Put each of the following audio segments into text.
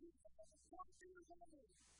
Jesus is crossing the line.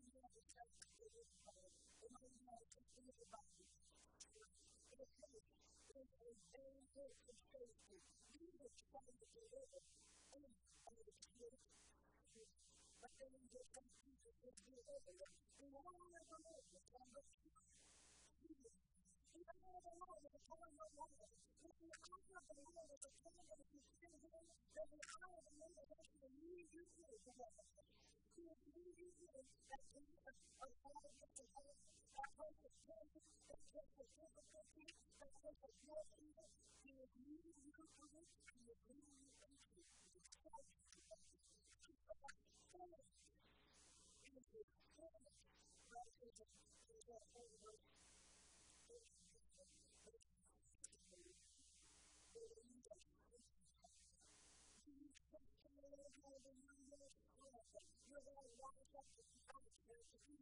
anybody. It is, it is very good for safety. Jesus tried to deliver us out of guilt. But then he just confused with the other. We all have a moment on the Jesus. We all have a moment on the moment. If we all have a moment of the time that we spend here, then we all have a moment of the need you feel together. He is needing you that we are all going to have that sense of change, that sense of difficulty, that sense of your evil, he is leading you through it, he is leading you into it. He is trying to get you to that fullness. It is his fullness that is a whole way. You're going to watch up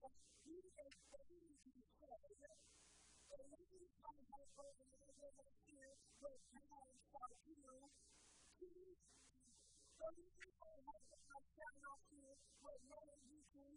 that he is saving his prayer. So when you talk about what it is over here, what God shall do, so you people have to have that out here, what man you can.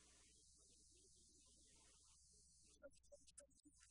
ちょっと。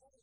Holy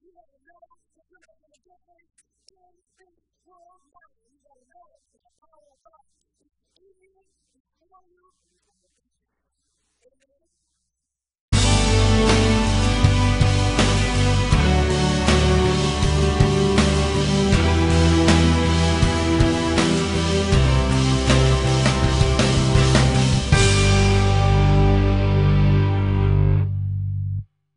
You gotta know what to do in a different, ten, six, twelve months. You gotta know it. It's all about it. Amen. You know you. Amen.